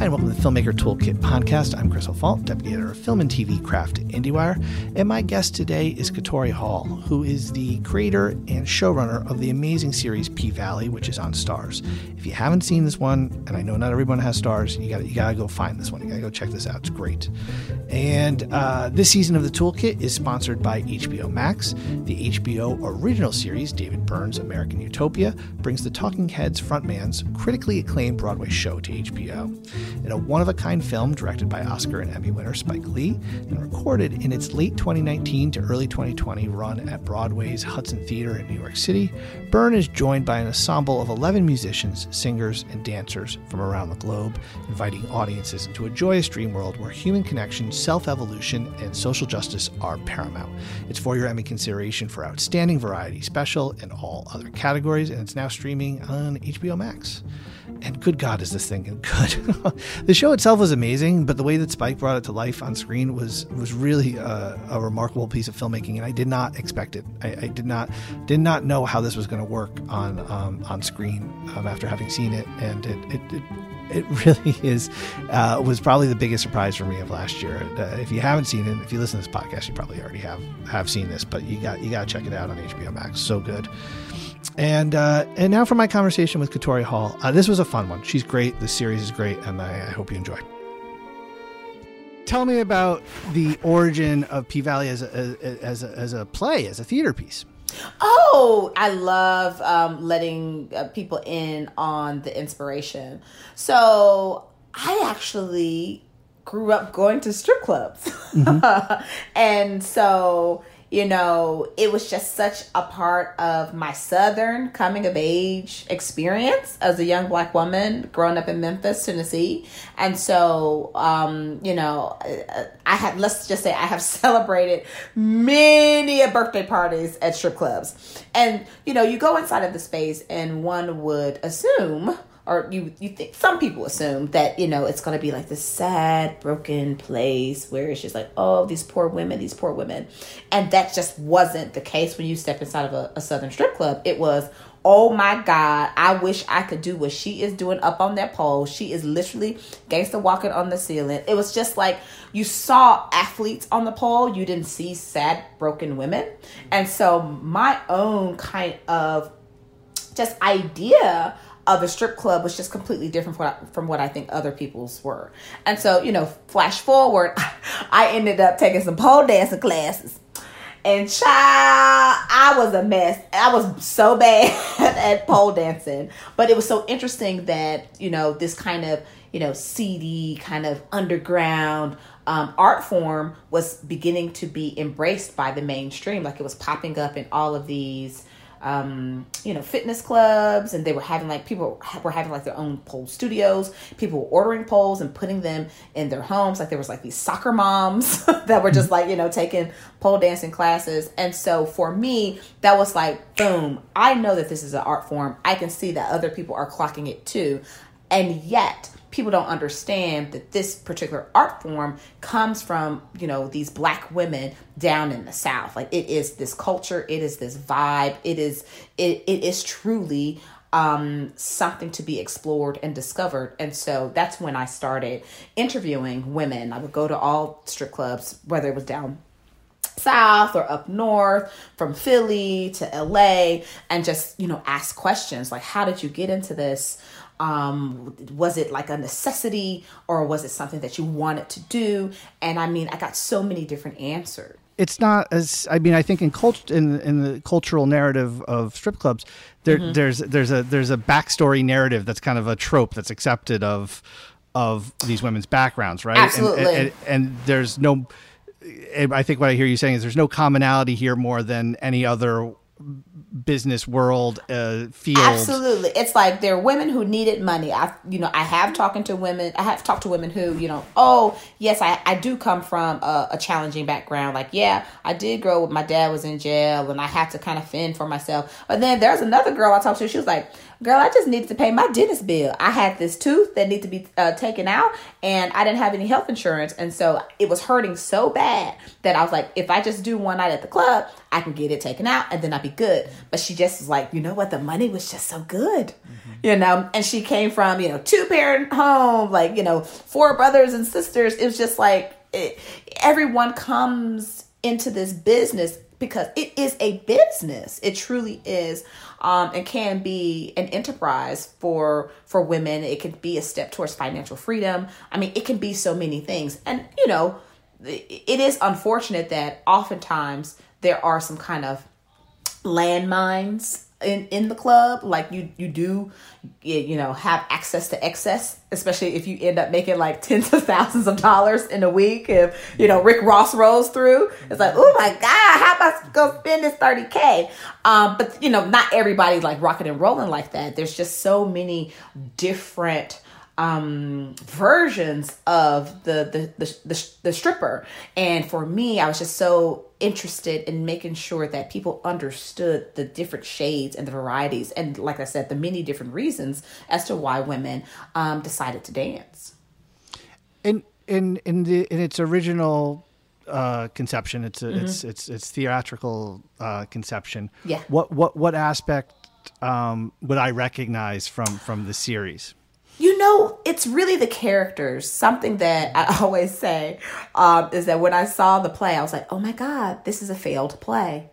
Hi, and welcome to the Filmmaker Toolkit podcast. I'm Chris O'Falt, deputy editor of film and TV craft IndieWire, and my guest today is Katori Hall, who is the creator and showrunner of the amazing series P Valley, which is on Starz. If you haven't seen this one, and I know not everyone has Starz, you got you got to go find this one. You got to go check this out. It's great. And uh, this season of the Toolkit is sponsored by HBO Max. The HBO original series, David Byrne's American Utopia, brings the Talking Heads frontman's critically acclaimed Broadway show to HBO in a one of a kind film directed by Oscar and Emmy winner Spike Lee and recorded in its late 2019 to early 2020 run at Broadway's Hudson Theater in New York City. Byrne is joined by an ensemble of 11 musicians, singers, and dancers from around the globe, inviting audiences into a joyous dream world where human connection, self evolution, and social justice are paramount. It's for your Emmy consideration for Outstanding Variety Special and all other categories, and it's now streaming on HBO Max. And good God, is this thing good? the show itself was amazing, but the way that Spike brought it to life on screen was was really a, a remarkable piece of filmmaking, and I did not expect it. I, I did not did not know how this was going to work on um, on screen um, after having seen it, and it it, it, it really is uh, was probably the biggest surprise for me of last year. Uh, if you haven't seen it, if you listen to this podcast, you probably already have have seen this, but you got you got to check it out on HBO Max. So good. And uh, and now for my conversation with Katori Hall. Uh, this was a fun one. She's great. The series is great, and I, I hope you enjoy. Tell me about the origin of P Valley as a, as a, as a play, as a theater piece. Oh, I love um, letting uh, people in on the inspiration. So I actually grew up going to strip clubs, mm-hmm. and so you know, it was just such a part of my Southern coming of age experience as a young black woman growing up in Memphis, Tennessee. And so, um, you know, I have, let's just say, I have celebrated many a birthday parties at strip clubs. And, you know, you go inside of the space and one would assume or you you think some people assume that you know it's going to be like this sad broken place where it's just like oh these poor women these poor women. And that just wasn't the case when you step inside of a, a southern strip club. It was oh my god i wish i could do what she is doing up on that pole. She is literally gangster walking on the ceiling. It was just like you saw athletes on the pole. You didn't see sad broken women. And so my own kind of just idea of a strip club was just completely different from what, I, from what I think other people's were. And so, you know, flash forward, I ended up taking some pole dancing classes. And child, I was a mess. I was so bad at pole dancing. But it was so interesting that, you know, this kind of, you know, seedy, kind of underground um, art form was beginning to be embraced by the mainstream. Like it was popping up in all of these um, you know, fitness clubs, and they were having like people were having like their own pole studios. People were ordering poles and putting them in their homes. Like there was like these soccer moms that were just like you know taking pole dancing classes. And so for me, that was like boom. I know that this is an art form. I can see that other people are clocking it too, and yet people don't understand that this particular art form comes from you know these black women down in the south. Like it is this culture it is this vibe it is it, it is truly um, something to be explored and discovered. And so that's when i started interviewing women. I would go to all strip clubs whether it was down south or up north from philly to la and just you know ask questions like how did you get into this um, was it like a necessity or was it something that you wanted to do? And I mean, I got so many different answers. It's not as I mean I think in cult in in the cultural narrative of strip clubs there mm-hmm. there's there's a there's a backstory narrative that's kind of a trope that's accepted of of these women's backgrounds right absolutely and, and, and there's no I think what I hear you saying is there's no commonality here more than any other business world uh, field. Absolutely, it's like there are women who needed money. I, you know, I have talking to women. I have talked to women who, you know, oh yes, I, I do come from a, a challenging background. Like, yeah, I did grow up. My dad was in jail, and I had to kind of fend for myself. But then there's another girl I talked to. She was like, girl, I just needed to pay my dentist bill. I had this tooth that needed to be uh, taken out, and I didn't have any health insurance, and so it was hurting so bad that I was like, if I just do one night at the club, I can get it taken out, and then I'd be good. But she just was like, you know what? The money was just so good, mm-hmm. you know. And she came from you know two parent home, like you know four brothers and sisters. It was just like it, everyone comes into this business because it is a business. It truly is. Um, and can be an enterprise for for women. It can be a step towards financial freedom. I mean, it can be so many things. And you know, it is unfortunate that oftentimes there are some kind of landmines in in the club like you you do you know have access to excess especially if you end up making like tens of thousands of dollars in a week if you know rick ross rolls through. It's like oh my god how am i spend this 30k um but you know not everybody's like rocking and rolling like that. There's just so many different um, versions of the, the, the the the stripper, and for me, I was just so interested in making sure that people understood the different shades and the varieties, and like I said, the many different reasons as to why women um, decided to dance. In in in the in its original uh, conception, it's a, mm-hmm. it's it's it's theatrical uh, conception. Yeah. What what what aspect um, would I recognize from from the series? You know, it's really the characters. Something that I always say um, is that when I saw the play, I was like, "Oh my god, this is a failed play.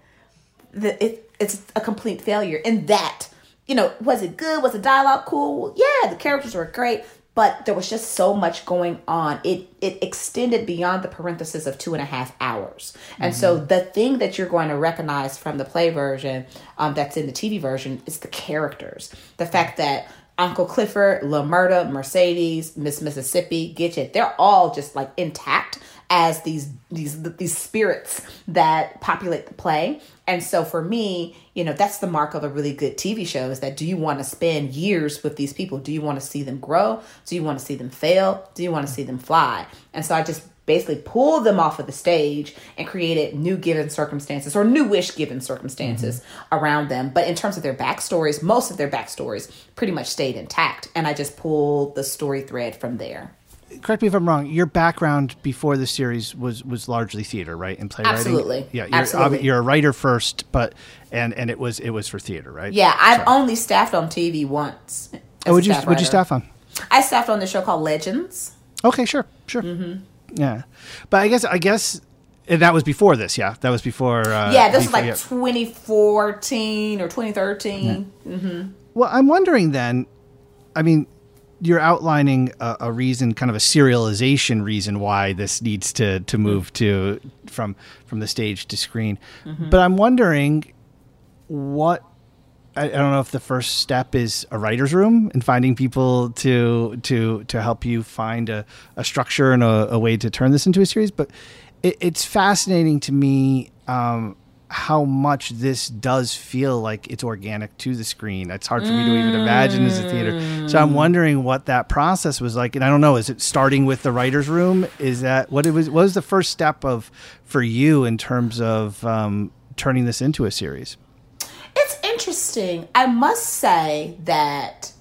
The, it, it's a complete failure." And that, you know, was it good? Was the dialogue cool? Yeah, the characters were great, but there was just so much going on. It it extended beyond the parenthesis of two and a half hours, and mm-hmm. so the thing that you're going to recognize from the play version, um, that's in the TV version, is the characters. The fact that Uncle Clifford, Lil Murda, Mercedes, Miss Mississippi, Gidget. They're all just like intact as these these these spirits that populate the play. And so for me, you know, that's the mark of a really good TV show is that do you want to spend years with these people? Do you want to see them grow? Do you want to see them fail? Do you want to see them fly? And so I just basically pulled them off of the stage and created new given circumstances or newish given circumstances mm-hmm. around them. But in terms of their backstories, most of their backstories pretty much stayed intact. And I just pulled the story thread from there. Correct me if I'm wrong. Your background before the series was was largely theater, right? In playwriting. Absolutely. Yeah. You're, Absolutely. You're a writer first, but and and it was it was for theater, right? Yeah, I've so. only staffed on TV once. Oh, would you would you staff on? I staffed on the show called Legends. Okay, sure, sure. Mm-hmm. Yeah, but I guess I guess and that was before this. Yeah, that was before. Uh, yeah, this before, was like yeah. 2014 or 2013. Yeah. Mm-hmm. Well, I'm wondering then. I mean, you're outlining a, a, reason, kind of a serialization reason why this needs to to move to from from the stage to screen. Mm-hmm. But I'm wondering what I, I don't know if the first step is a writer's room and finding people to to to help you find a, a structure and a, a way to turn this into a series. But it, it's fascinating to me um, how much this does feel like it's organic to the screen. It's hard for me to even imagine as a theater. So I'm wondering what that process was like. And I don't know, is it starting with the writer's room? Is that what it was? What was the first step of for you in terms of um, turning this into a series? Interesting. I must say that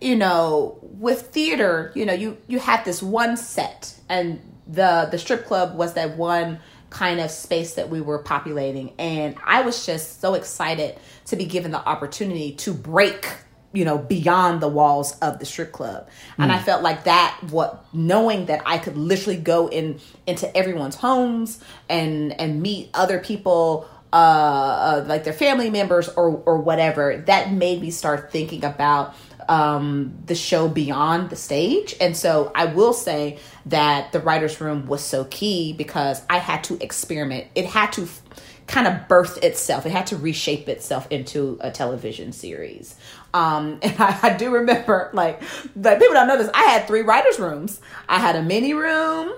you know, with theater, you know, you you have this one set and the the strip club was that one kind of space that we were populating and I was just so excited to be given the opportunity to break you know beyond the walls of the strip club and mm. i felt like that what knowing that i could literally go in into everyone's homes and and meet other people uh, uh, like their family members or or whatever that made me start thinking about um, the show beyond the stage. And so i will say that the writers room was so key because i had to experiment. It had to f- kind of birth itself. It had to reshape itself into a television series. Um, and I, I, do remember like like people don't know this. I had three writers rooms. I had a mini room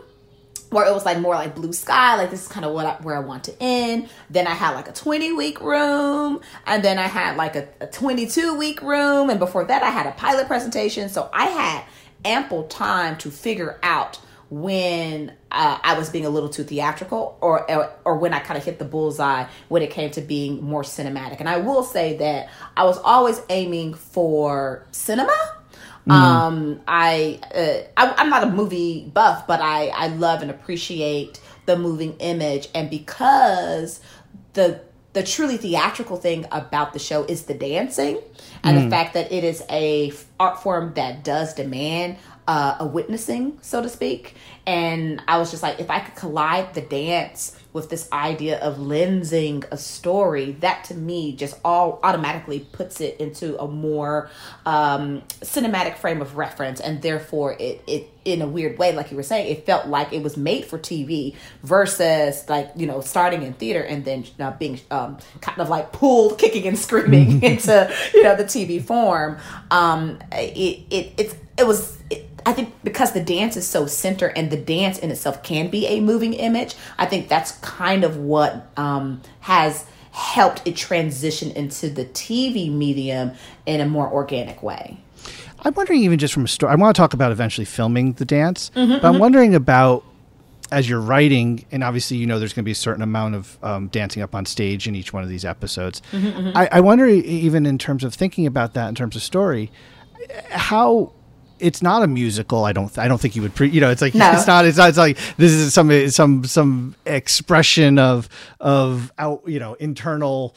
where it was like more like blue sky, like this is kind of what I, where I want to end. Then I had like a 20 week room, and then I had like a, a 22 week room, and before that I had a pilot presentation. So I had ample time to figure out when uh, I was being a little too theatrical, or, or or when I kind of hit the bullseye when it came to being more cinematic. And I will say that I was always aiming for cinema. Um, I, uh, I I'm not a movie buff, but I I love and appreciate the moving image, and because the the truly theatrical thing about the show is the dancing and the fact that it is a art form that does demand uh, a witnessing, so to speak. And I was just like, if I could collide the dance with this idea of lensing a story, that to me just all automatically puts it into a more um, cinematic frame of reference, and therefore it it in a weird way, like you were saying, it felt like it was made for TV versus like you know starting in theater and then uh, being um, kind of like pulled, kicking and screaming into you know the TV form. Um, it it it's it was. It, I think because the dance is so center and the dance in itself can be a moving image, I think that's kind of what um, has helped it transition into the TV medium in a more organic way. I'm wondering, even just from a story, I want to talk about eventually filming the dance, but I'm wondering about as you're writing, and obviously, you know, there's going to be a certain amount of um, dancing up on stage in each one of these episodes. I, I wonder, even in terms of thinking about that in terms of story, how it's not a musical. I don't. I don't think you would. Pre, you know, it's like No. it's not. It's not. It's like this is some some some expression of of out. You know, internal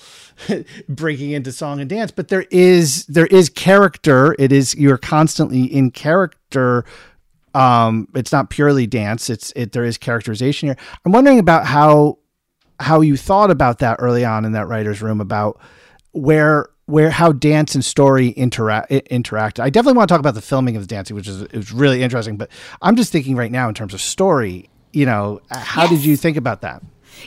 breaking into song and dance. But there is there is character. It is you're constantly in character. Um, it's not purely dance. It's it. There is characterization here. I'm wondering about how how you thought about that early on in that writer's room about where where how dance and story interact interact. I definitely want to talk about the filming of the dancing, which is it was really interesting. But I'm just thinking right now in terms of story. You know, how did you think about that?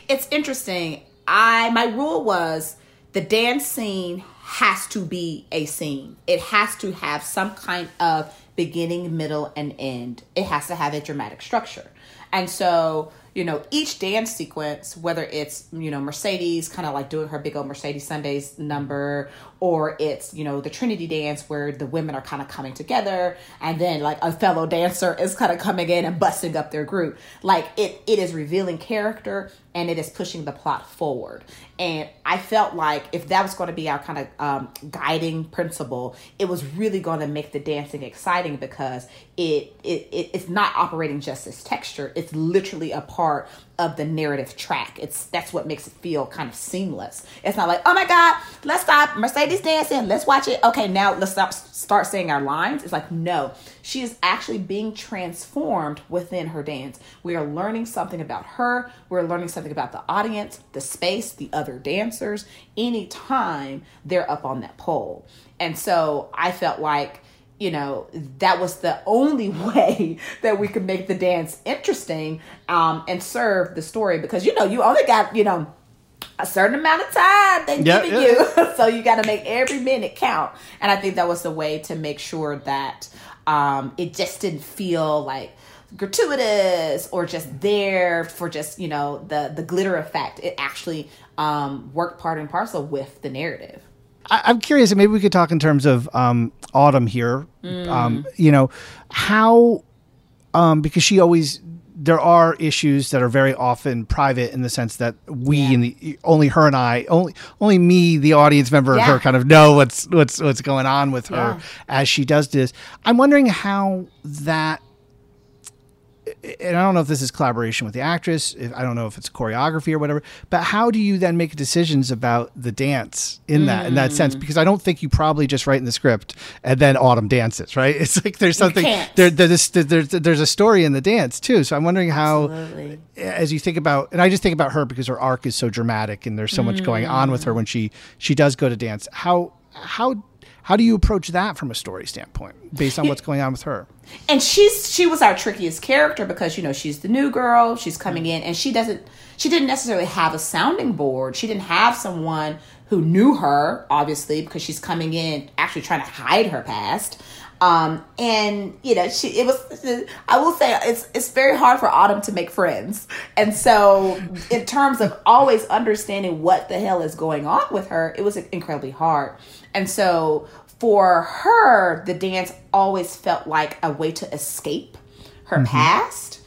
It's interesting. I my rule was the dance scene has to be a scene. It has to have some kind of beginning, middle, and end. It has to have a dramatic structure. And so, you know, each dance sequence, whether it's, you know, Mercedes kind of like doing her big old Mercedes Sundays number, or it's, you know, the Trinity dance where the women are kind of coming together and then like a fellow dancer is kind of coming in and busting up their group. Like it it is revealing character and it is pushing the plot forward. And I felt like if that was going to be our kind of um, guiding principle, it was really going to make the dancing exciting because it, it, it it's not operating just as texture. It's literally a part of the narrative track. It's that's what makes it feel kind of seamless. It's not like oh my god, let's stop Mercedes dancing, let's watch it. Okay, now let's stop start saying our lines. It's like no, she is actually being transformed within her dance. We are learning something about her. We're learning something about the audience, the space, the other dancers. Anytime they're up on that pole, and so I felt like you know that was the only way that we could make the dance interesting um, and serve the story. Because you know you only got you know a certain amount of time they Yeah, giving yeah. you. So you got to make every minute count. And i think that was the way to make sure that um, it just didn't feel like gratuitous or just there for just you know the the glitter effect. It actually um, worked part and parcel with the narrative I, I'm curious, and maybe we could talk in terms of um, Autumn here. Um, you know, how um, because she always there are issues that are very often private in the sense that we Yeah. and the only her and I only only me the audience member Yeah. her kind of know what's what's what's going on with her Yeah. as she does this. I'm wondering how that and I don't know if this is collaboration with the actress. if- I don't know if it's choreography or whatever. But how do you then make decisions about the dance in that in that Mm. sense? Because I don't think you probably just write in the script and then Autumn dances, right? It's like there's something there. There's there's there's a story in the dance too. So I'm wondering how, Absolutely. as you think about, and I just think about her because her arc is so dramatic and there's so much going on with her when she she does go to dance. How how how do you approach that from a story standpoint based on what's going on with her? and she's she was our trickiest character because you know she's the new girl she's coming in and she doesn't she didn't necessarily have a sounding board she didn't have someone who knew her obviously because she's coming in actually trying to hide her past um and you know she it was i will say it's it's very hard for autumn to make friends. And so in terms of always understanding what the hell is going on with her it was incredibly hard. And so for her, the dance always felt like a way to escape her past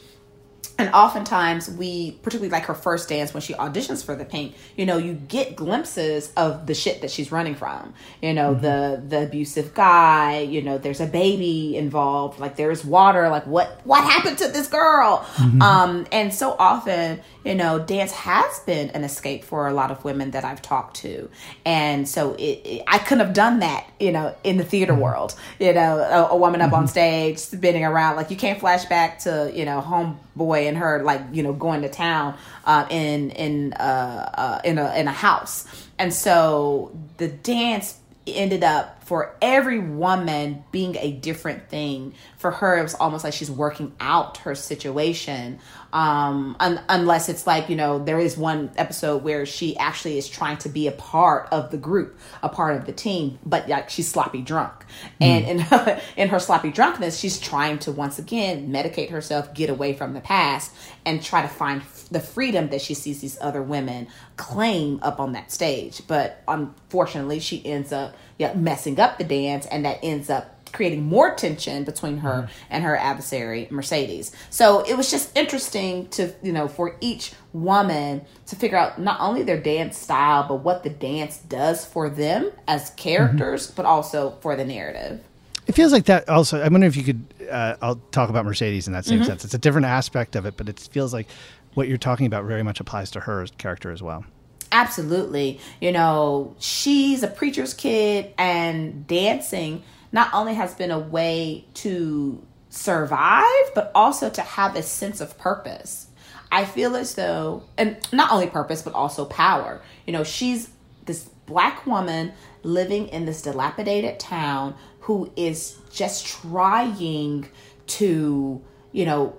and oftentimes we particularly like her first dance when she auditions for the pink you know you get glimpses of the shit that she's running from you know mm-hmm. the the abusive guy you know there's a baby involved like there's water like what what happened to this girl mm-hmm. um and so often you know dance has been an escape for a lot of women that i've talked to and so it, it i couldn't have done that you know in the theater mm-hmm. world you know a, a woman up mm-hmm. on stage spinning around like you can't flash back to you know homeboy and her like you know going to town uh, in in uh, uh, in a in a house, and so the dance ended up for every woman being a different thing. For her, it was almost like she's working out her situation um, un- unless it's like you know there is one episode where she actually is trying to be a part of the group a part of the team but like she's sloppy drunk mm. and in her, in her sloppy drunkenness she's trying to once again medicate herself get away from the past and try to find the freedom that she sees these other women claim up on that stage but unfortunately she ends up yeah, messing up the dance and that ends up creating more tension between her mm-hmm. and her adversary Mercedes. So it was just interesting to you know for each woman to figure out not only their dance style but what the dance does for them as characters mm-hmm. but also for the narrative. It feels like that also. I wonder if you could. Uh, I'll talk about Mercedes in that same mm-hmm. sense. It's a different aspect of it, but it feels like what you're talking about very much applies to her character as well. Absolutely. You know, she's a preacher's kid and dancing not only has been a way to survive, but also to have a sense of purpose. I feel as though, and not only purpose, but also power. You know, she's this black woman living in this dilapidated town who is just trying to, you know,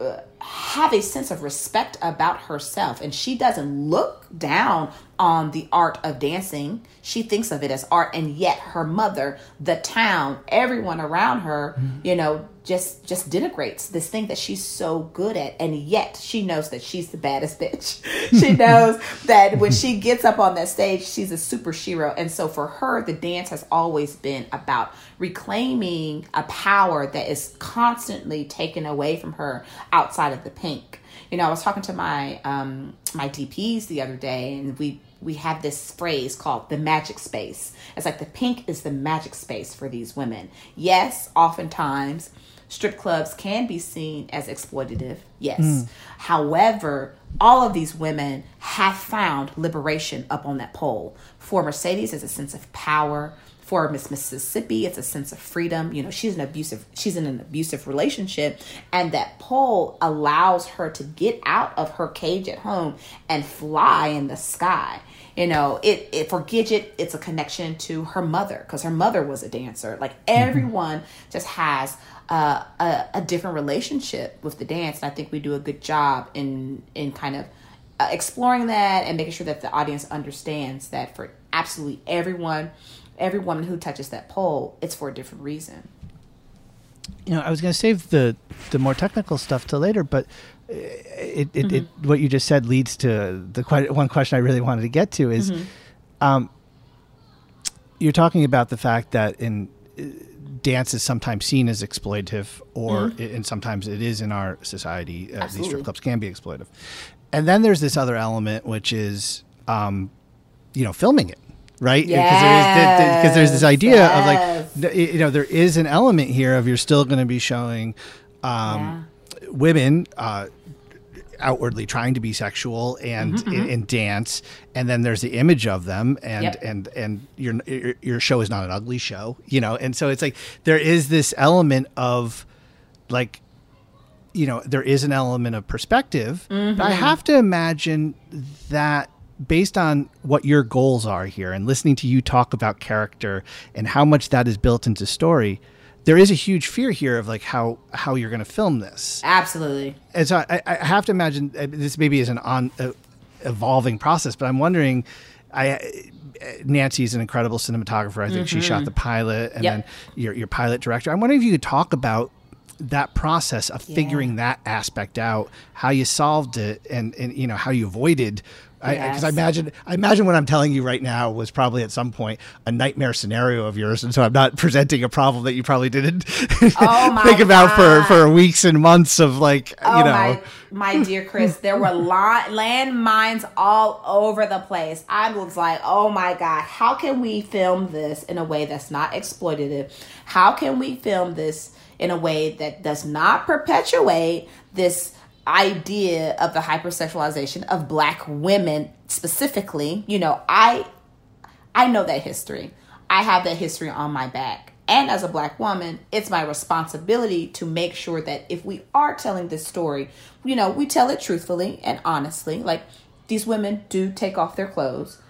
uh, have a sense of respect about herself and she doesn't look down on the art of dancing. She thinks of it as art and yet her mother the town everyone around her you know just just denigrates this thing that she's so good at and yet she knows that she's the baddest bitch she knows that when she gets up on that stage she's a super hero and so for her the dance has always been about reclaiming a power that is constantly taken away from her outside of the pink you know i was talking to my um my dps the other day and we we have this phrase called the magic space. It's like the pink is the magic space for these women. Yes, oftentimes strip clubs can be seen as exploitative. Yes. Mm. However, all of these women have found liberation up on that pole. For Mercedes, it's a sense of power. For Miss Mississippi, it's a sense of freedom. You know, she's an abusive, she's in an abusive relationship, and that pole allows her to get out of her cage at home and fly in the sky you know it, it for gidget it's a connection to her mother because her mother was a dancer like mm-hmm. everyone mm-hmm. just has uh, a, a, different relationship with the dance and i think we do a good job in in kind of uh, exploring that and making sure that the audience understands that for absolutely everyone every woman who touches that pole it's for a different reason you know i was going to save the the more technical stuff to later but it, it, mm-hmm. it, what you just said leads to the one question I really wanted to get to is, mm-hmm. um, you're talking about the fact that in uh, dance is sometimes seen as exploitative, or mm-hmm. and sometimes it is in our society. Uh, these strip clubs can be exploitative, and then there's this other element which is, um, you know, filming it right? Because yes. there's, there's this idea yes. of like, you know, there is an element here of you're still going to be showing um, yeah. women uh, outwardly trying to be sexual and mm-hmm, mm-hmm. and dance and then there's the image of them and yep. and and your your show is not an ugly show you know and so it's like there is this element of like you know there is an element of perspective mm-hmm. but i mm-hmm. have to imagine that based on what your goals are here and listening to you talk about character and how much that is built into story there is a huge fear here of like how how you're going to film this. Absolutely. And so I, I have to imagine uh, this maybe is an on uh, evolving process, but I'm wondering. I Nancy's an incredible cinematographer. I think mm-hmm. she shot mm-hmm. the pilot, and yep. then your your pilot director. I'm wondering if you could talk about that process of figuring yeah. that aspect out, how you solved it, and and you know how you avoided Because Yes. I, imagine, I imagine what I'm telling you right now was probably at some point a nightmare scenario of yours, and so I'm not presenting a problem that you probably didn't Oh think about for God. for weeks and months of like Oh you know. my, my dear Chris, there were li- landmines all over the place. I was like, oh my God, how can we film this in a way that's not exploitative? How can we film this in a way that does not perpetuate this idea of the hypersexualization of black women specifically? You know, I I know that history. I have that history on my back. And as a black woman, it's my responsibility to make sure that if we are telling this story, you know, we tell it truthfully and honestly. Like these women do take off their clothes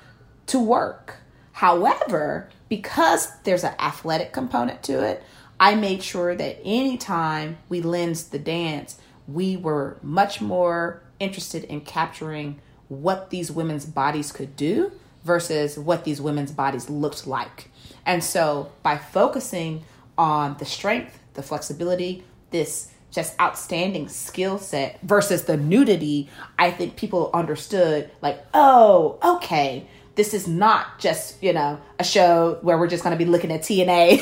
to work. However, because there's an athletic component to it, I made sure that anytime we lens the dance, we were much more interested in capturing what these women's bodies could do versus what these women's bodies looked like. And so by focusing on the strength, the flexibility, this just outstanding skill set versus the nudity, I think people understood like, oh, okay, this is not just, you know, a show where we're just going to be looking at TNA,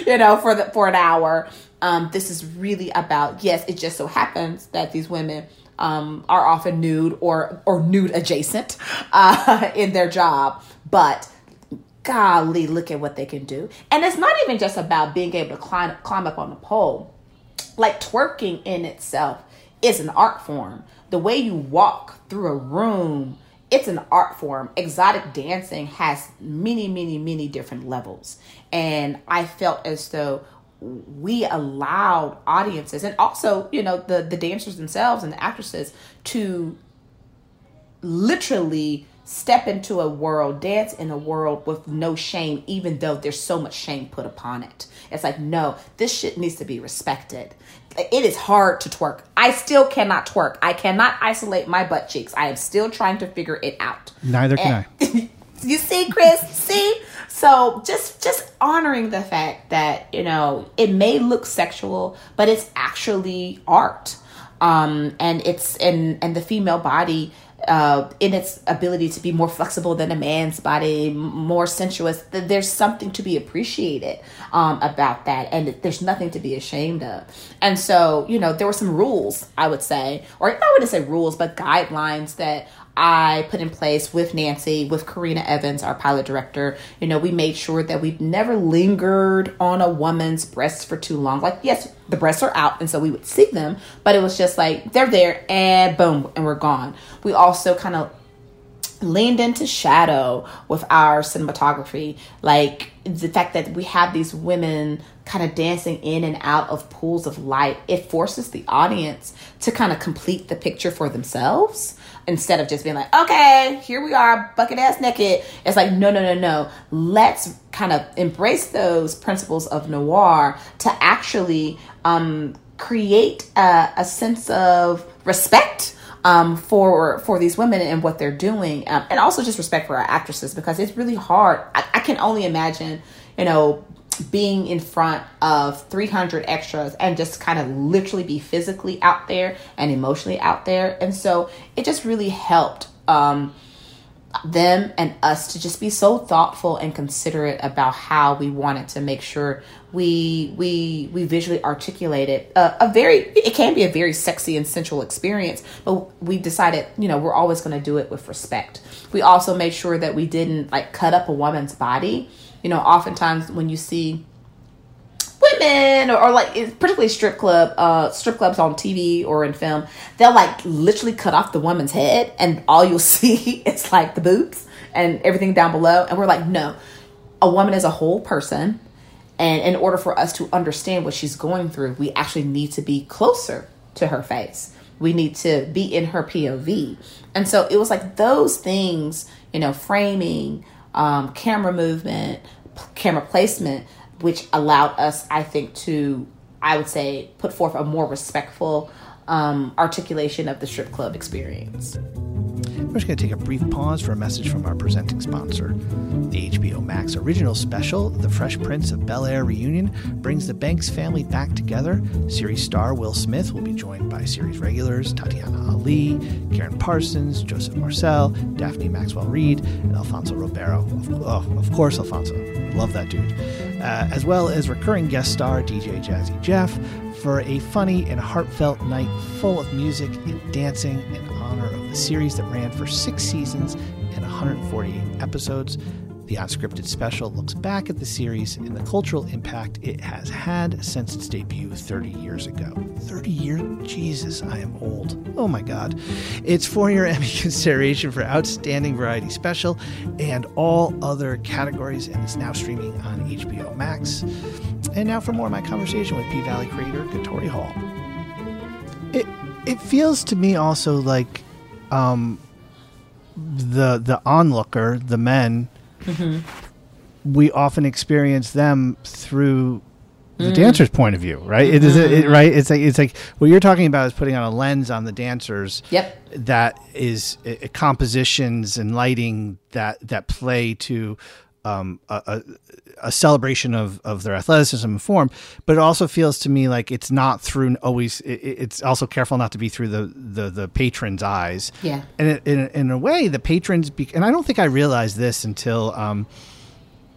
you know, for the for an hour. Um, this is really about yes, it just so happens that these women um, are often nude or or nude adjacent uh, in their job, but golly, look at what they can do. And it's not even just about being able to climb climb up on the pole. Like twerking in itself is an art form. The way you walk through a room, it's an art form. Exotic dancing has many, many, many different levels. And I felt as though we allowed audiences and also, you know, the the dancers themselves and the actresses to literally step into a world, dance in a world with no shame, even though there's so much shame put upon it. It's like, no, this shit needs to be respected. It is hard to twerk. I still cannot twerk. I cannot isolate my butt cheeks. I am still trying to figure it out. Neither can I. you see, Chris? see? So just just honoring the fact that, you know, it may look sexual, but it's actually art. Um, and it's and and the female body uh, in its ability to be more flexible than a man's body, more sensuous. th- There's something to be appreciated um, about that, and there's nothing to be ashamed of. And so, you know, there were some rules, I would say, or I wouldn't say rules, but guidelines that I put in place with Nancy, with Karena Evans, our pilot director. You know, we made sure that we've never lingered on a woman's breasts for too long. Like, yes, the breasts are out, and so we would see them, but it was just like they're there and boom, and we're gone. We also kind of leaned into shadow with our cinematography like the fact that we have these women kind of dancing in and out of pools of light it forces the audience to kind of complete the picture for themselves instead of just being like okay here we are bucket ass naked it's like no no no no let's kind of embrace those principles of noir to actually um, create a, a sense of respect um, for for these women and what they're doing, um, and also just respect for our actresses because it's really hard. I, I can only imagine, you know, being in front of 300 extras and just kind of literally be physically out there and emotionally out there, and so it just really helped. Um, them and us to just be so thoughtful and considerate about how we wanted to make sure we we we visually articulated a, a very it can be a very sexy and sensual experience but we decided you know we're always going to do it with respect we also made sure that we didn't like cut up a woman's body you know oftentimes when you see women or, or like particularly strip club uh strip clubs on tv or in film they'll like literally cut off the woman's head and all you'll see is like the boobs and everything down below. And we're like no a woman is a whole person. And in order for us to understand what she's going through we actually need to be closer to her face. We need to be in her pov and so it was like those things you know framing um, camera movement p- camera placement which allowed us, I think, to, I would say, put forth a more respectful um, articulation of the strip club experience. We're just going to take a brief pause for a message from our presenting sponsor. The HBO Max original special, The Fresh Prince of Bel Air Reunion, brings the Banks family back together. Series star Will Smith will be joined by series regulars Tatiana Ali, Karen Parsons, Joseph Marcel, Daphne Maxwell Reid, and Alfonso Ribeiro. Of, oh, of course, Alfonso. Love that dude. Uh, as well as recurring guest star DJ Jazzy Jeff for a funny and heartfelt night full of music and dancing in honor of the series that ran for six seasons and 148 episodes. The unscripted special looks back at the series and the cultural impact it has had since its debut 30 years ago. 30 years? Jesus, I am old. Oh my God. It's four year Emmy consideration for Outstanding Variety Special and all other categories, and is now streaming on HBO Max. And now for more of my conversation with P Valley creator Katori Hall. It it feels to me also like um, the the onlooker, the men, we often experience them through the dancer's point of view, right? It is it, right. It's like it's like what you're talking about is putting on a lens on the dancers. Yep. That is uh, compositions and lighting that that play to um, a, a, a celebration of, of their athleticism and form, but it also feels to me like it's not through always. It, it's also careful not to be through the the, the patron's eyes. Yeah. And it, in in a way, the patrons, be, and I don't think I realized this until. Um,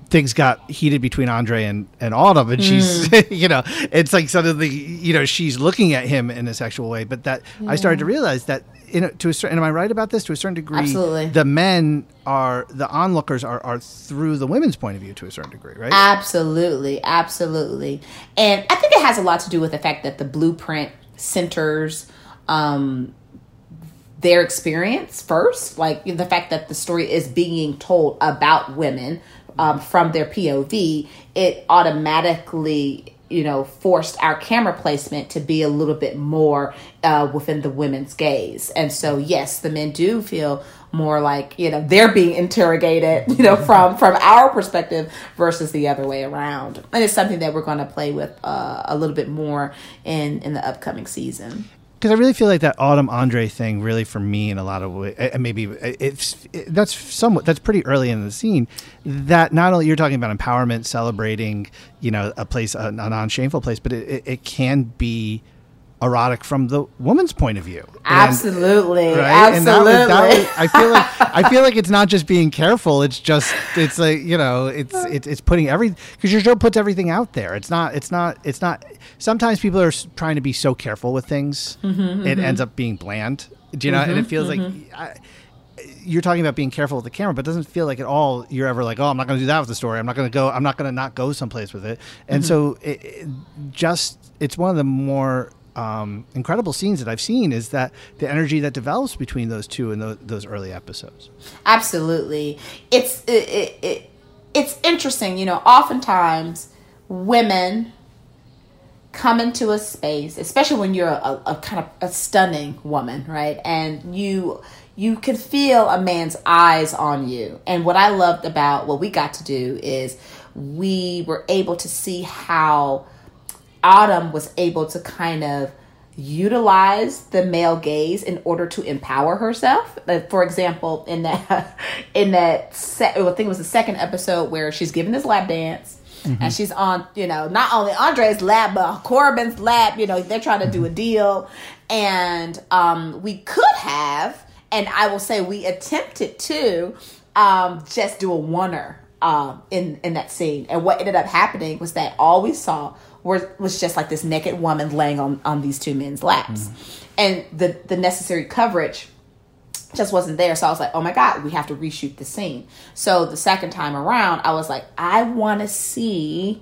things got heated between Andre and, and Autumn, and she's, you know, it's like suddenly, you know, she's looking at him in a sexual way. But that I started to realize that, a, to a certain, am I right about this? To a certain degree, Absolutely. the men are the onlookers are, are through the women's point of view to a certain degree, right? Absolutely, absolutely. And I think it has a lot to do with the fact that the blueprint centers um, their experience first, like the fact that the story is being told about women um, from their POV, it automatically you know forced our camera placement to be a little bit more uh, within the women's gaze. And so yes the men do feel more like you know they're being interrogated you know from from our perspective versus the other way around. And it's something that we're going to play with uh, a little bit more in in the upcoming season because I really feel like that Autumn Andre thing, really for me, in a lot of ways, and maybe uh, it's it, that's somewhat that's pretty early in the scene. That not only you're talking about empowerment, celebrating, you know, a place, a, a non-shameful place, but it, it, it can be erotic from the woman's point of view. And- absolutely? And that was- absolutely that was- I feel like I feel like it's not just being careful. It's just it's like you know it's it's, it's putting every because your show puts everything out there. It's not it's not it's not. Sometimes people are trying to be so careful with things, mm-hmm, it mm-hmm. ends up being bland. Do you know? And it mm-hmm, feels like. I, you're talking about being careful with the camera, but it doesn't feel like at all you're ever like, oh, I'm not going to do that with the story. I'm not going to go. I'm not going to not go someplace with it. And so, it, it just it's one of the more um, incredible scenes that I've seen is that the energy that develops between those two in those, those early episodes. absolutely. It's it, it, it it's interesting you know oftentimes women come into a space especially when you're a, a kind of a stunning woman right? And you you can feel a man's eyes on you. And what i loved about what we got to do is we were able to see how Autumn was able to kind of utilize the male gaze in order to empower herself. Like, for example, in that in that se- I think it was the second episode where she's giving this lap dance. And she's on, you know, not only Andre's lap, but Corbin's lap. You know, they're trying to do a deal. And um, we could have, and I will say we attempted to, um, just do a oneer um, in in that scene. And what ended up happening was that all we saw were, was just like this naked woman laying on on these two men's laps, mm-hmm. and the the necessary coverage just wasn't there. So I was like, oh my God, we have to reshoot the scene. So the second time around, I was like, I want to see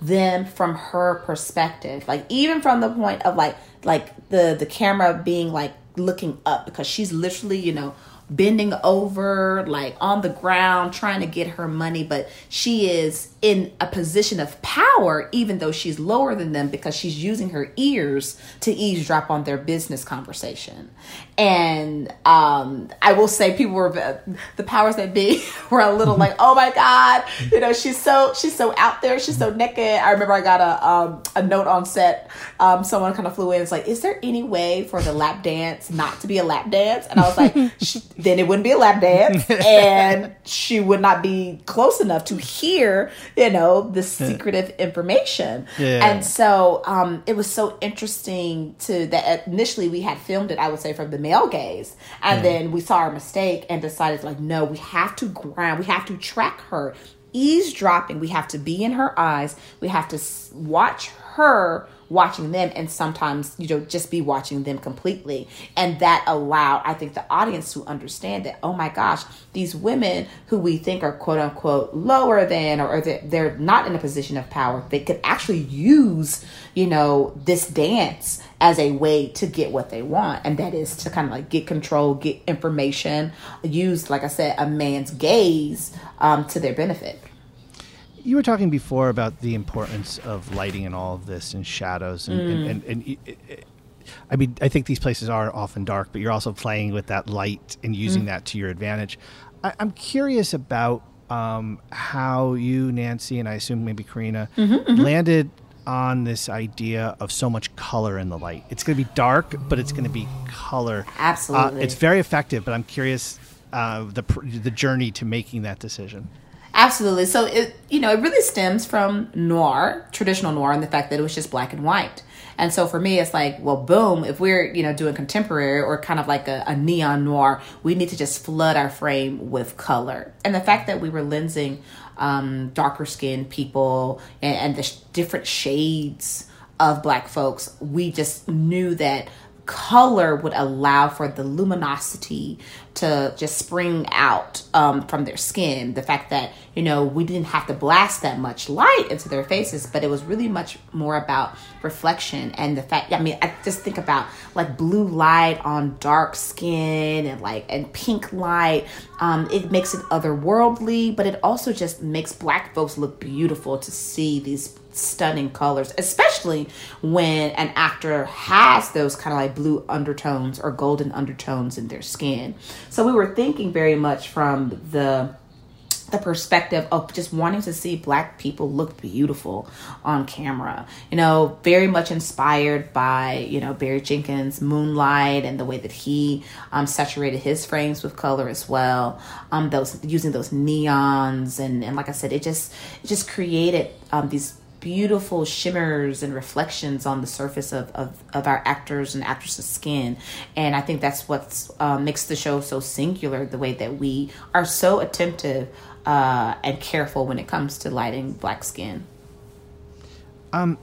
them from her perspective. Like even from the point of like like the the camera being like looking up because she's literally, you know, bending over like on the ground trying to get her money, but she is in a position of power even though she's lower than them because she's using her ears to eavesdrop on their business conversation. And um I will say people were the powers that be were a little like, "Oh my god, you know, she's so she's so out there, she's so naked." I remember I got a um a note on set um someone kind of flew in it's like, "Is there any way for the lap dance not to be a lap dance?" And I was like, then it wouldn't be a lap dance and she would not be close enough to hear you know the secretive information Yeah. and so um, it was so interesting to that initially we had filmed it i would say from the male gaze. And then we saw our mistake and decided like no we have to ground we have to track her. Eavesdropping we have to be in her eyes. We have to watch her watching them and sometimes you know just be watching them completely. And that allowed i think the audience to understand that oh my gosh these women who we think are quote unquote lower than or they're not in a position of power they could actually use you know this dance as a way to get what they want and that is to kind of like get control get information use like i said a man's gaze um, to their benefit. You were talking before about the importance of lighting and all of this and shadows and, and, and, and y- it- I mean, I think these places are often dark, but you're also playing with that light and using that to your advantage. I, I'm curious about um, how you, Nancy, and I assume maybe Karena, landed on this idea of so much color in the light. It's going to be dark, but it's going to be color. Absolutely. Uh, it's very effective, but I'm curious uh, the the journey to making that decision. Absolutely. So it you know it really stems from noir, traditional noir, and the fact that it was just black and white. And so for me, it's like, well, boom. If we're you know doing contemporary or kind of like a, a neon noir, we need to just flood our frame with color. And the fact that we were lensing um, darker skinned people and, and the sh- different shades of black folks, we just knew that color would allow for the luminosity to just spring out um, from their skin. The fact that, you know, we didn't have to blast that much light into their faces, but it was really much more about reflection and the fact, I mean, I just think about like blue light on dark skin and like, and pink light. Um, it makes it otherworldly, but it also just makes black folks look beautiful to see these stunning colors, especially when an actor has those kind of like blue undertones or golden undertones in their skin. So we were thinking very much from the the perspective of just wanting to see black people look beautiful on camera. You know, very much inspired by, you know, Barry Jenkins' Moonlight and the way that he um, saturated his frames with color as well. Um, those using those neons and, and like I said, it just it just created um, these beautiful shimmers and reflections on the surface of, of, of our actors and actresses' skin. And I think that's what uh, makes the show so singular, the way that we are so attentive uh, and careful when it comes to lighting black skin. Um,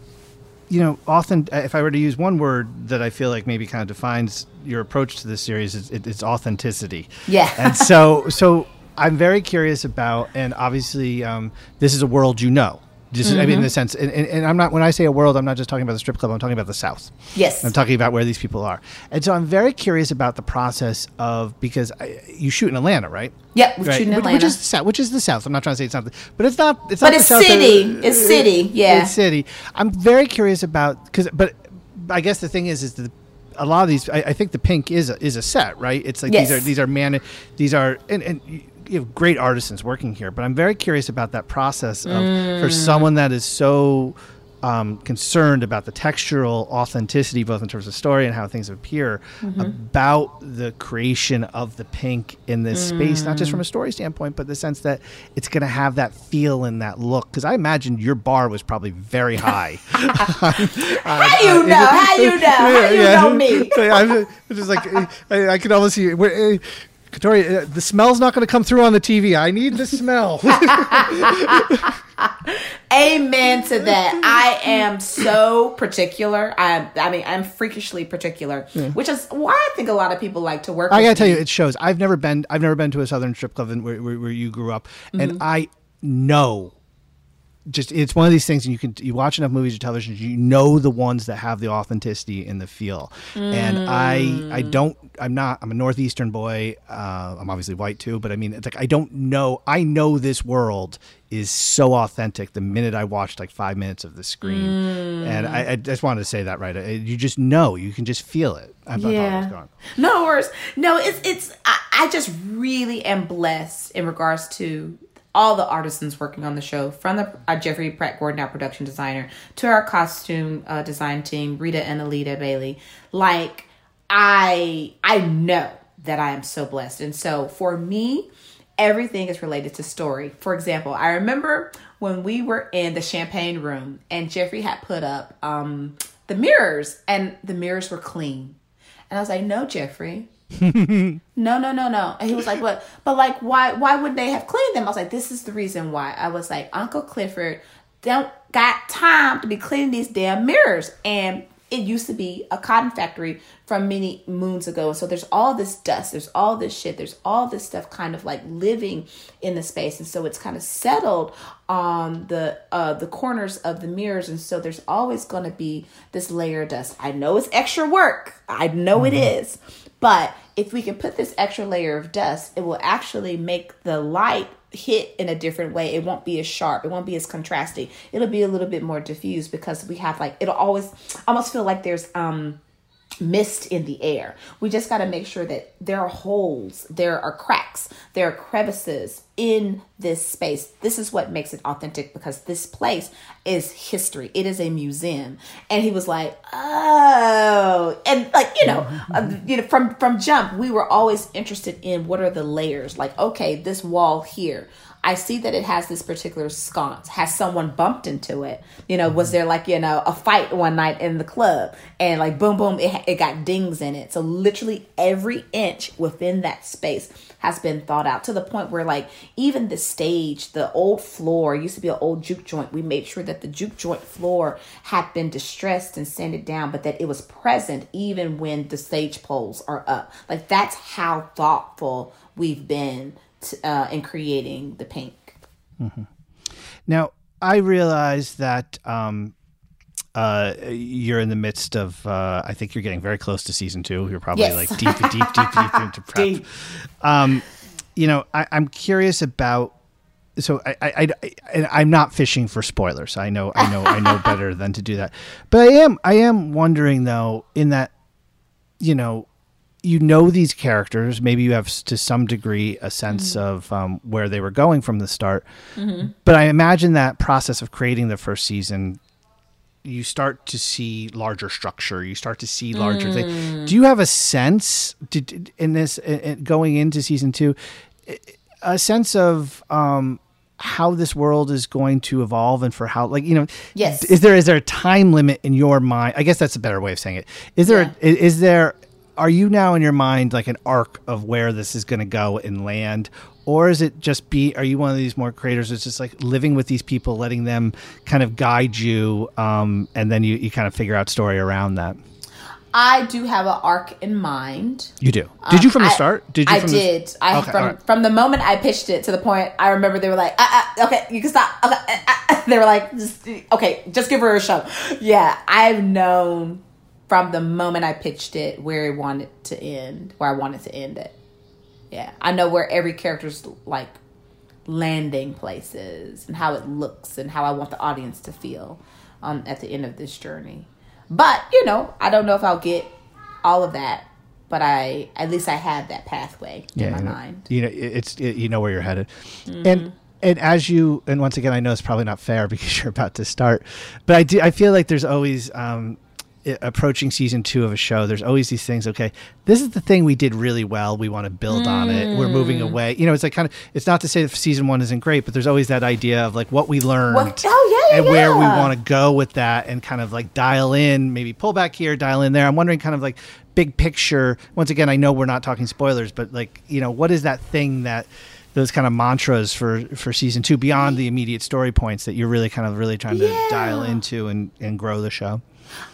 you know, often if I were to use one word that I feel like maybe kind of defines your approach to this series, it's, it's authenticity. Yeah. and so, so I'm very curious about, and obviously, um, this is a world you know. Just, I mean, in mm-hmm. the sense, and, and, and I'm not. When I say a world, I'm not just talking about the strip club. I'm talking about the South. Yes. I'm talking about where these people are, and so I'm very curious about the process of because I, you shoot in Atlanta, right? Yep, we Right. shoot in Which- Atlanta. which is the South. Which is the South. I'm not trying to say it's not, the, but it's not. It's But not it's the that- city. It's city, yeah. It's city. I'm very curious about because, but I guess the thing is, is that a lot of these. I, I think the pink is a, is a set, right? It's like Yes. these are these are man, these are and and. You have great artisans working here, but I'm very curious about that process of Mm. for someone that is so um, concerned about the textural authenticity, both in terms of story and how things appear, Mm-hmm. about the creation of the pink in this space, not Mm. just from a story standpoint, but the sense that it's going to have that feel and that look. Because I imagine your bar was probably very high. How you know? How you know? How you know me? I'm just like I, I could almost see. Katori, uh, the smell's not going to come through on the TV. I need the smell. Amen to that. I am so particular. I I mean I'm freakishly particular, which is why I think a lot of people like to work. I gotta tell you, it shows. I've never been. I've never been to a southern strip club where, where, where you grew up, and I know. Just it's one of these things, and you can you watch enough movies or television, you know the ones that have the authenticity and the feel. And I I mm. don't I'm not I'm a northeastern boy. Uh, I'm obviously white too, but I mean it's like I don't know. I know this world is so authentic the minute I watched like five minutes of the screen, mm. and I, I just wanted to say that right. Uh, you just know, you can just feel it. I thought that was Yeah. gone. No worries. No, it's it's. I, I just really am blessed in regards to all the artisans working on the show, from the uh, Jeffrey Pratt Gordon, our production designer, to our costume uh, design team, Rita and Alita Bailey. Like I, I know that I am so blessed. And so for me, everything is related to story. For example, I remember when we were in the champagne room and Jeffrey had put up um, the mirrors and the mirrors were clean. And I was like, no, Jeffrey. No, no, no, no. And he was like, but, but like, why, why would they have cleaned them? I was like, this is the reason why. I was like, Uncle Clifford don't got time to be cleaning these damn mirrors. And it used to be a cotton factory from many moons ago. And So there's all this dust, there's all this shit, there's all this stuff kind of like living in the space. And so it's kind of settled on the uh the corners of the mirrors. And so there's always gonna be this layer of dust. I know it's extra work. I know mm-hmm. it is. But if we can put this extra layer of dust, it will actually make the light hit in a different way. It won't be as sharp. It won't be as contrasting. It'll be a little bit more diffused because we have like it'll always almost feel like there's um mist in the air. We just got to make sure that there are holes, there are cracks, there are crevices in this space. This is what makes it authentic because this place is history. It is a museum. And he was like, "Oh." And like, you know, uh, you know from from jump, we were always interested in what are the layers? Like, okay, this wall here I see that it has this particular sconce. Has someone bumped into it? You know, was there like, you know, a fight one night in the club and like boom, boom, it, it got dings in it. So literally every inch within that space has been thought out to the point where like even the stage, the old floor used to be an old juke joint. We made sure that the juke joint floor had been distressed and sanded down, but that it was present even when the stage poles are up. Like that's how thoughtful we've been uh, in creating the pink. Mm-hmm. Now, I realize that um, uh, you're in the midst of. Uh, I think you're getting very close to season two. You're probably yes. like deep, deep, deep, deep into prep. Deep. Um, you know, I, am curious about. So I, I, I, I'm not fishing for spoilers. I know, I know, I know better than to do that. But I am, I am wondering though, in that, you know, you know these characters. Maybe you have to some degree a sense mm-hmm. of um, where they were going from the start. Mm-hmm. But I imagine that process of creating the first season, you start to see larger structure. You start to see larger mm. things. Do you have a sense did, in this in, going into season two, a sense of um, how this world is going to evolve and for how like you know yes is there is there a time limit in your mind i guess that's a better way of saying it is there yeah. a, is there are you now in your mind like an arc of where this is going to go and land or is it just be are you one of these more creators that's just like living with these people letting them kind of guide you um, and then you, you kind of figure out story around that I do have an arc in mind. You do. Did you from the um, start? Did you? I did. The... I okay, from right. from the moment I pitched it to the point I remember they were like, ah, ah, "Okay, you can stop." Okay, ah, ah. they were like, just, "Okay, just give her a show." Yeah, I've known from the moment I pitched it where I wanted to end, where I wanted to end it. Yeah, I know where every character's like landing places and how it looks and how I want the audience to feel um, at the end of this journey. But you know, I don't know if I'll get all of that, but I at least I have that pathway yeah, in my mind. You know, it's it, you know where you're headed, mm-hmm. and and as you and once again, I know it's probably not fair because you're about to start, but I do I feel like there's always um, approaching season two of a show, there's always these things. Okay, this is the thing we did really well. We want to build mm. on it. We're moving mm. away. You know, it's like kind of. It's not to say that season one isn't great, but there's always that idea of like what we learned. What? Oh yeah, and yeah. where we want to go with that, and kind of like dial in, maybe pull back here, dial in there. I'm wondering, kind of like big picture. Once again, I know we're not talking spoilers, but like you know, what is that thing that those kind of mantras for for season two beyond the immediate story points that you're really kind of really trying to yeah. dial into and and grow the show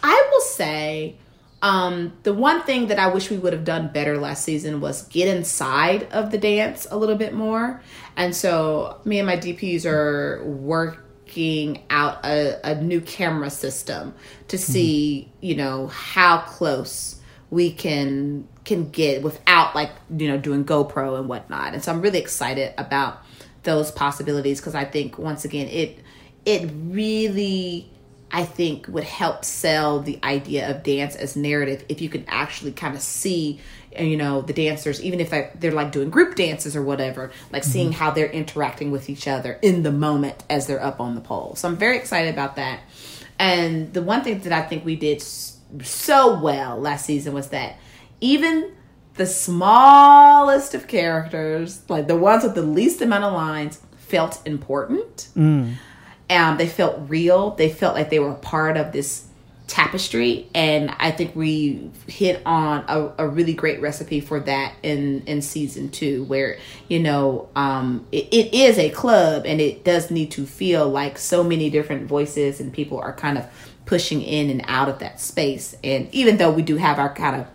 I say um, the one thing that I wish we would have done better last season was get inside of the dance a little bit more. And so me and my DPs are working out a, a new camera system to mm-hmm. see, mm-hmm. you know, how close we can can get without like, you know, doing GoPro and whatnot. And so I'm really excited about those possibilities because I think once again it it really I think would help sell the idea of dance as narrative if you can actually kind of see you know the dancers even if they're like doing group dances or whatever like mm-hmm. seeing how they're interacting with each other in the moment as they're up on the pole so i'm very excited about that and the one thing that i think we did so well last season was that even the smallest of characters, like the ones with the least amount of lines, felt important. Mm. Um, they felt real. They felt like they were part of this tapestry, and I think we hit on a, a really great recipe for that in in season two, where you know um, it, it is a club, and it does need to feel like so many different voices and people are kind of pushing in and out of that space. And even though we do have our kind of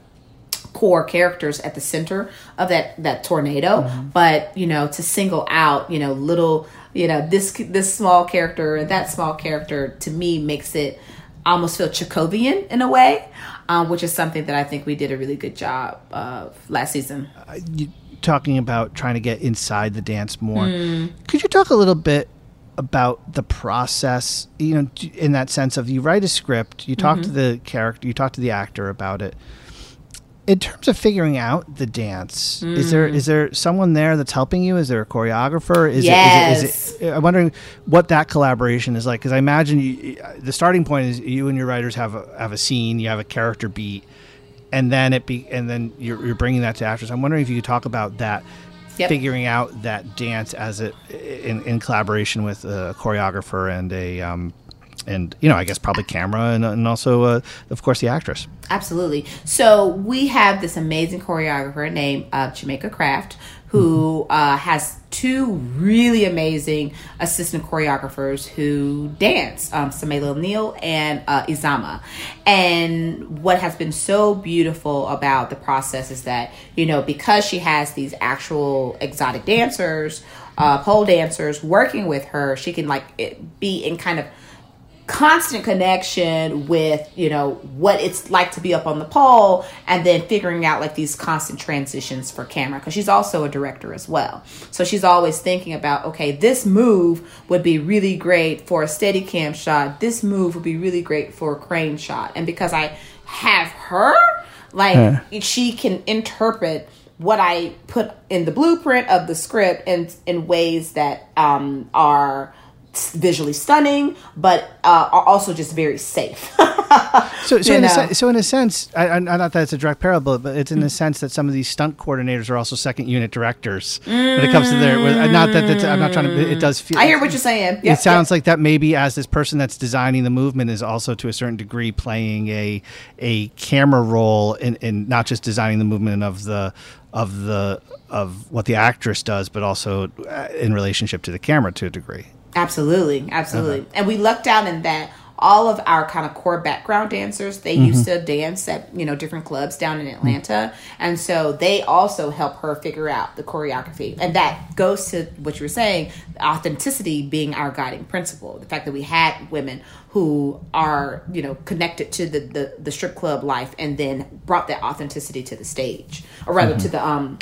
core characters at the center of that that tornado but you know to single out you know little you know this this small character and that small character to me makes it almost feel Chekhovian in a way um, which is something that I think we did a really good job of last season you talking about trying to get inside the dance more. Hmm. Could you talk a little bit about the process? You know, in that sense of you write a script, you talk Mm-hmm. to the character, you talk to the actor about it. In terms of figuring out the dance, is there Hmm. there someone there that's helping you? Is there a choreographer? Is it, is Yes. it, is it? I'm wondering what that collaboration is like because I imagine you, the starting point is you and your writers have a, have a scene, you have a character beat, and then it be and then you're, you're bringing that to actors. I'm wondering if you could talk about that, Yep. figuring out that dance as it in, in collaboration with a choreographer and a um, and you know I guess probably camera and, and also uh, of course the actress. Absolutely. So we have this amazing choreographer named uh, Jamaica Craft, who uh, has two really amazing assistant choreographers who dance, um, Samela Neal and uh, Izama. And what has been so beautiful about the process is that, you know, because she has these actual exotic dancers, uh, pole dancers working with her, she can like it, be in kind of constant connection with you know what it's like to be up on the pole and then figuring out like these constant transitions for camera because she's also a director as well. So she's always thinking about okay this move would be really great for a steady cam shot. This move would be really great for a crane shot. And because i have her like she can interpret what I put in the blueprint of the script in in ways that um, are visually stunning, but uh, are also just very safe. So, so, in a, know. so in a sense, I, I, not that it's a direct parallel, but it's in the sense that some of these stunt coordinators are also second unit directors when it comes to their. Not that that's, I'm not trying to. It does feel. I hear what you're saying. it sounds like that maybe as this person that's designing the movement is also to a certain degree playing a a camera role in, in not just designing the movement of the of the of what the actress does, but also uh, in relationship to the camera to a degree. Absolutely, absolutely. Uh-huh. And we lucked out in that all of our kind of core background dancers, they used mm-hmm. to dance at, you know, different clubs down in mm-hmm. Atlanta. And so they also help her figure out the choreography. And that goes to what you were saying, authenticity being our guiding principle. The fact that we had women who are, you know, connected to the, the, the strip club life and then brought that authenticity to the stage. Or rather to mm-hmm. the um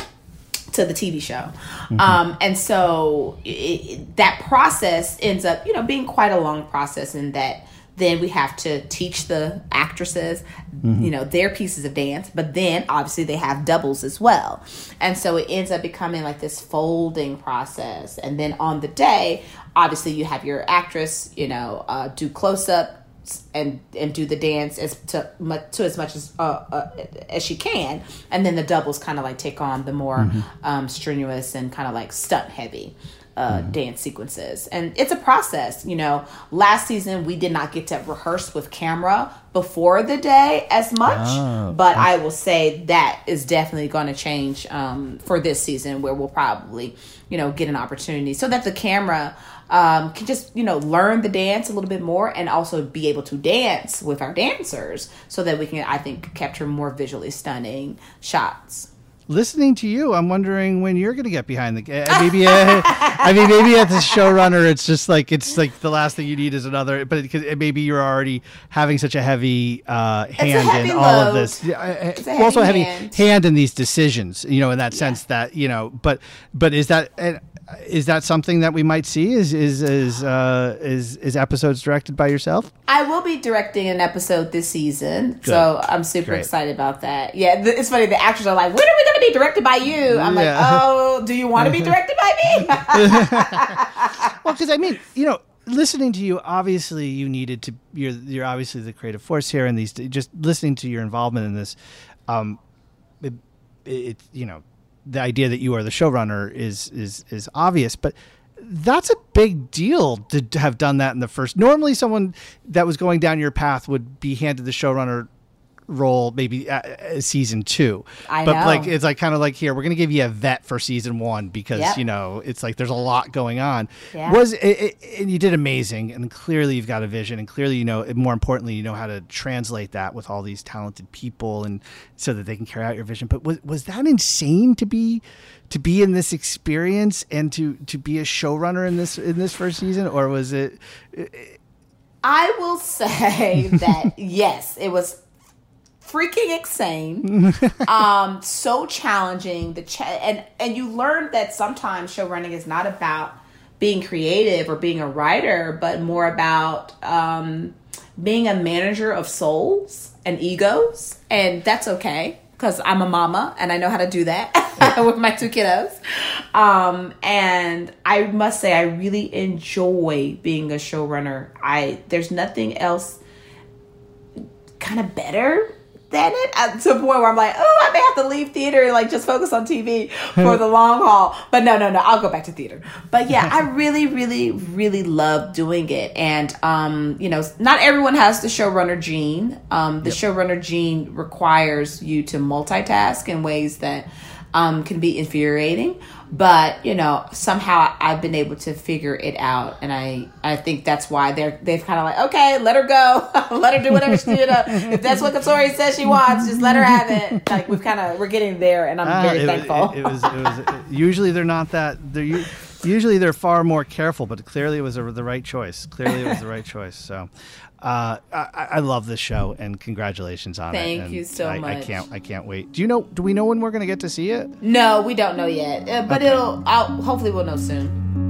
to the TV show. Um, and so it, it- that process ends up, you know, being quite a long process in that then we have to teach the actresses, you know, their pieces of dance, but then obviously they have doubles as well. And so it ends up becoming like this folding process. And then on the day, obviously you have your actress, you know, uh, do close up and and do the dance as to to as much as uh, uh, as she can, and then the doubles kind of like take on the more um, strenuous and kind of like stunt heavy uh, dance sequences, and it's a process. You know, last season we did not get to rehearse with camera before the day as much, Oh, but I will say that is definitely going to change um, for this season, where we'll probably you know get an opportunity so that the camera um, can just you know learn the dance a little bit more and also be able to dance with our dancers so that we can i think capture more visually stunning shots listening to you, I'm wondering when you're going to get behind the. Uh, maybe, uh, I mean, maybe as a showrunner, it's just like it's like the last thing you need is another. But because maybe you're already having such a heavy uh, hand heavy in all of this. Yeah, uh, It's a also a heavy heavy hand. hand in these decisions. You know, in that sense that you know. But but is that. Uh, that something that we might see? Is is is uh, is is episodes directed by yourself? i will be directing an episode this season so i'm super Great. excited about that yeah th- it's funny the actors are like when are we going to be directed by you i'm like oh do you want to be directed by me Well, because I mean, you know, listening to you, obviously, you needed to. You're you're obviously the creative force here, and these just listening to your involvement in this. Um, it, it you know the idea that you are the showrunner is is is obvious, but that's a big deal to have done that in the first. Normally, someone that was going down your path would be handed the showrunner role maybe uh, season two. I but know. like it's like kind of like here we're gonna give you a vet for season one because Yep. you know it's like there's a lot going on. Yeah. Was it, it, and you did amazing and clearly you've got a vision and clearly you know more importantly you know how to translate that with all these talented people and so that they can carry out your vision. But was was that insane to be to be in this experience and to to be a showrunner in this in this first season or was it I will say that yes, it was freaking insane. um, so challenging. The cha- and and you learn that sometimes show running is not about being creative or being a writer, but more about um, being a manager of souls and egos, and that's okay because I'm a mama and I know how to do that with my two kiddos. Um, and I must say, I really enjoy being a showrunner. I there's nothing else kind of better than it uh, to the point where I'm like, oh, I may have to leave theater and like just focus on TV for the long haul. But no, no, no, I'll go back to theater. But yeah, I really, really, really love doing it. And um, you know, not everyone has the showrunner gene. Um, the showrunner gene requires you to multitask in ways that um, can be infuriating. But you know, somehow I've been able to figure it out, and I I think that's why they're they've kind of like okay, let her go, let her do whatever she you know if that's what Katori says she wants, just let her have it. Like we've kind of we're getting there, and I'm Ah, very it, thankful. It, it was. It was. usually they're not that. They're usually they're far more careful, but clearly it was a, the right choice. Clearly it was the right choice. So, uh, I, I love this show and congratulations on it. Thank you so I, I can't. I can't wait. Do you know? Do we know when we're going to get to see it? no, we don't know yet, uh, but Okay. it'll. I'll hopefully we'll know soon.